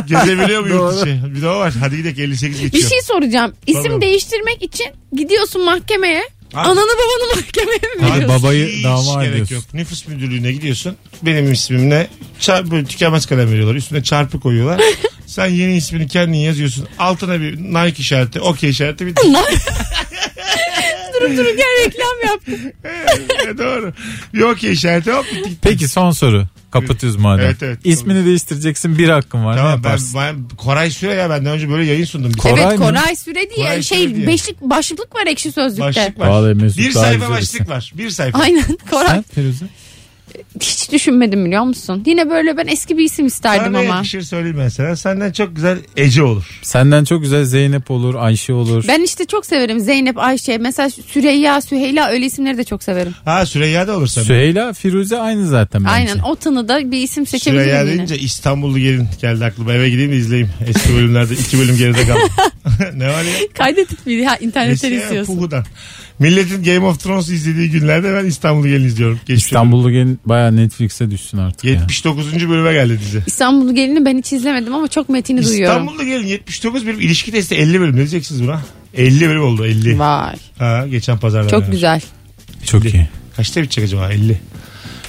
B: Gezebiliyor mu yurt
D: Doğru.
B: dışı? Bir de o var. Hadi gidelim 58
C: Bir
B: geçiyor.
C: şey soracağım. İsim
B: Tabii.
C: değiştirmek için gidiyorsun mahkemeye.
B: Abi.
C: Ananı babanı mahkemeye mi
B: Abi
C: veriyorsun?
D: babayı
B: hiç
D: dava
B: gerek
D: ediyorsun.
B: yok. Nüfus müdürlüğüne gidiyorsun. Benim ismim ne? Çar böyle tükenmez kalem veriyorlar. Üstüne çarpı koyuyorlar. Sen yeni ismini kendin yazıyorsun. Altına bir Nike işareti, okey işareti bir
C: Durup dururken reklam yaptı.
B: Evet, Doğru. Bir okey işareti hop bitti. gitti.
D: Peki son soru. Kapatıyoruz madem.
B: Evet, evet.
D: İsmini değiştireceksin bir hakkın var. ne
B: Tamam ben,
D: yaparsın?
B: ben Koray Süre ya benden önce böyle yayın sundum. Bir
D: Koray
C: evet
D: mı?
C: Koray Süre diye
B: Koray
C: şey
B: Süre diye.
C: beşlik başlık var ekşi sözlükte.
B: başlık var.
D: Vallahi Mesut
B: bir
D: daha
B: sayfa
D: güzel
B: başlık
D: isim.
B: var. Bir sayfa.
C: Aynen Koray.
D: Sen Firuze?
C: Hiç düşünmedim biliyor musun? Yine böyle ben eski bir isim isterdim
B: Sana
C: ama.
B: yakışır söyleyeyim mesela. Senden çok güzel Ece olur.
D: Senden çok güzel Zeynep olur, Ayşe olur.
C: Ben işte çok severim Zeynep, Ayşe. Mesela Süreyya, Süheyla öyle isimleri de çok severim.
B: Ha Süreyya da olur senden.
D: Süheyla, Firuze aynı zaten bence.
C: Aynen o tanıda bir isim seçebilirim
B: Süreyya
C: yine.
B: deyince İstanbullu gelin geldi aklıma. Eve gideyim de izleyeyim. Eski bölümlerde iki bölüm geride kaldı. ne var ya?
C: Kaydettik miydi? Ha internetten
B: Eski ya,
C: izliyorsun.
B: Puhu'dan. Milletin Game of Thrones izlediği günlerde ben İstanbul'u gelin izliyorum. Geçmiş
D: İstanbullu gelin baya Netflix'e düşsün artık
B: bölüm.
D: ya.
B: 79. bölüme geldi dizi.
C: İstanbul'u gelini ben hiç izlemedim ama çok metini duyuyorum.
B: İstanbul'da gelin 79 bölüm. ilişki testi 50 bölüm. Ne diyeceksiniz buna? 50 bölüm oldu 50.
C: Vay.
B: Ha, geçen pazardan.
C: Çok
B: yani.
C: güzel.
D: Çok iyi.
B: Kaçta bitecek acaba 50?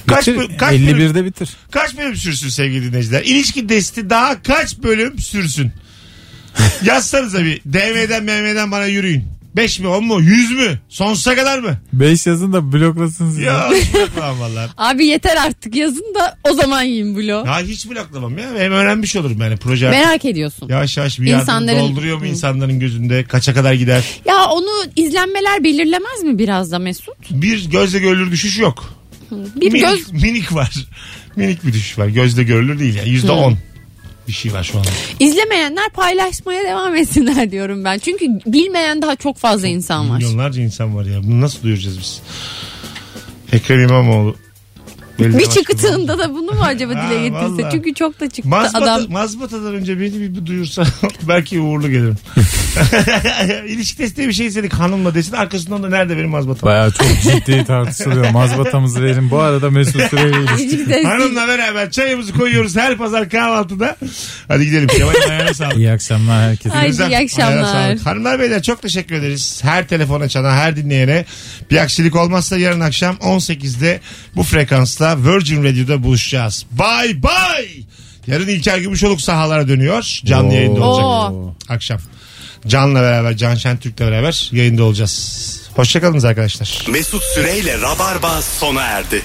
B: Kaç,
D: Bitir,
B: bö- kaç, bölüm,
D: 51'de bitir.
B: kaç bölüm sürsün sevgili dinleyiciler? İlişki testi daha kaç bölüm sürsün? Yazsanıza bir DM'den MM'den bana yürüyün. 5 mi 10 mu 100 mü sonsuza kadar mı?
D: 5 yazın da bloklasın sizi.
B: Ya bloklamam valla.
C: Abi yeter artık yazın da o zaman yiyin blok.
B: Ya hiç bloklamam ya. Hem öğrenmiş olurum yani proje. artık
C: Merak ediyorsun.
B: Yavaş yavaş bir
C: İnsanların-
B: dolduruyor mu insanların gözünde? Kaça kadar gider?
C: Ya onu izlenmeler belirlemez mi biraz da Mesut?
B: Bir gözle görülür düşüş yok.
C: Bir
B: minik,
C: göz
B: minik var. Minik bir düşüş var. Gözle görülür değil yani. Yüzde on bir şey var şu anda.
C: izlemeyenler paylaşmaya devam etsinler diyorum ben. Çünkü bilmeyen daha çok fazla insan var.
B: Milyonlarca insan var ya. Bunu nasıl duyuracağız biz? Ekrem İmamoğlu. Belediye
C: Bir çıkıtığında da bunu mu acaba dile getirse? Çünkü çok da çıktı
B: Mazbata,
C: adam.
B: Mazbata'dan önce beni bir, bir duyursa belki uğurlu gelirim. İlişki testi bir şey istedik hanımla desin arkasından da nerede benim mazbatam?
D: Baya çok ciddi tartışılıyor. Mazbatamızı verin. Bu arada Mesut Süreyle ilişki.
B: Hanımla beraber çayımızı koyuyoruz her pazar kahvaltıda. Hadi gidelim. Kemal'in ayağına sağlık.
D: İyi akşamlar herkese.
C: Haydi iyi akşamlar.
B: Hanımlar beyler çok teşekkür ederiz. Her telefon açana, her dinleyene. Bir aksilik olmazsa yarın akşam 18'de bu frekansta Virgin Radio'da buluşacağız. Bye bye. Yarın İlker Gümüşoluk sahalara dönüyor. Canlı yayında olacak.
C: Oo.
B: Akşam. Can'la beraber, Can Şentürk'le beraber yayında olacağız. Hoşçakalınız arkadaşlar.
A: Mesut Süreyle Rabarba sona erdi.